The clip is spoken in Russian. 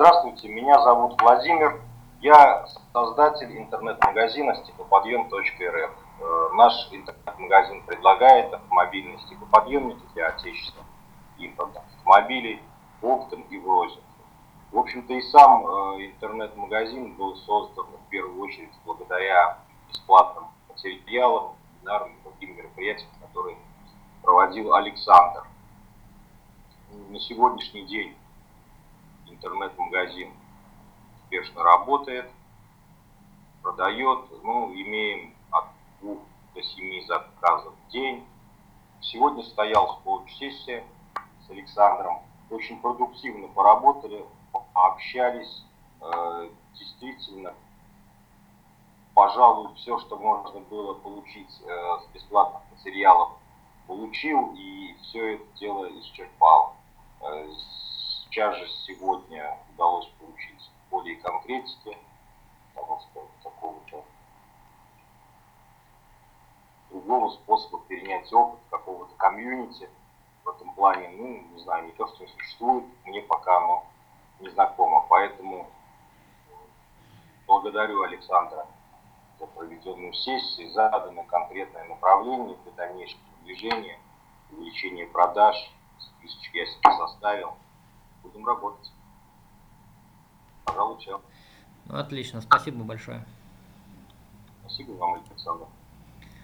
Здравствуйте, меня зовут Владимир. Я создатель интернет-магазина стеклоподъем.рф. Э, Наш интернет-магазин предлагает автомобильные стеклоподъемники для отечественных импортных автомобилей оптом и в розницу. В общем-то и сам э, интернет-магазин был создан в первую очередь благодаря бесплатным материалам, вебинарам и другим мероприятиям, которые проводил Александр. На сегодняшний день интернет-магазин успешно работает, продает, ну, имеем от двух до семи заказов в день. Сегодня состоялась коуч-сессия с Александром. Очень продуктивно поработали, общались. Э, Действительно, пожалуй, все, что можно было получить э, с бесплатных материалов, получил и все это дело исчерпал. Сейчас же сегодня удалось получить более конкретики, того, что какого-то другого способа перенять опыт какого-то комьюнити в этом плане, ну, не знаю, не то, что существует, мне пока оно не знакомо. Поэтому благодарю Александра за проведенную сессию, задано конкретное направление для дальнейшего движения, увеличения продаж, списочек я себе составил. Будем работать. Пожалуй, все. Ну, отлично, спасибо большое. Спасибо вам, Александр.